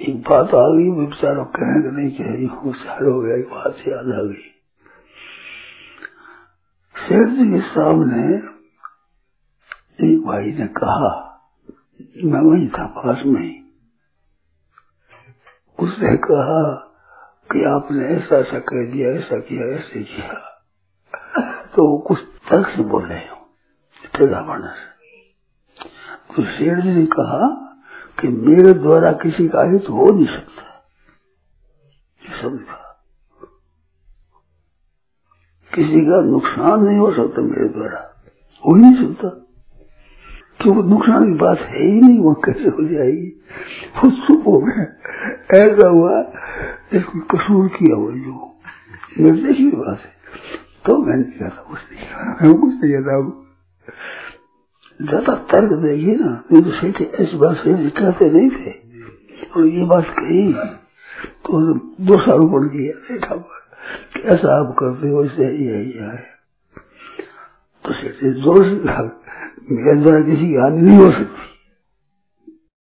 एक बात आ गई बेचारा कहेंगे नहीं कहे होशियार हो गया, एक बात याद आ गई। शेर जी के सामने एक भाई ने कहा, मैं वही था, पास में ही। उसने कहा कि आपने ऐसा ऐसा कह दिया, ऐसा किया, ऐसे किया। तो कुछ तर्क से बोल रहे हो तेजापना से। तो शेर जी ने कहा कि मेरे द्वारा किसी का हित हो नहीं सकता। समझा किसी का नुकसान नहीं हो सकता मेरे द्वारा। हो ही नहीं सकता। क्योंकि नुकसान की बात है ही नहीं वहाँ कैसे हो जाएगी? वो चुप हो गया। ऐसा हुआ, इसको कसूर किया हुआ जो निर्देश की बात है। तो मैंने कहा कुछ नहीं कहा कुछ नहीं कहता ज़्यादा तर्क देगी ना, नहीं तो सेठ ऐसी बात से कहते नहीं थे। और ये बात कही तो दो किया देखा ऐसा आप करते हो, इससे यही है तो सेठ ज़ोर से मेरे द्वारा किसी की हानि नहीं हो सकती।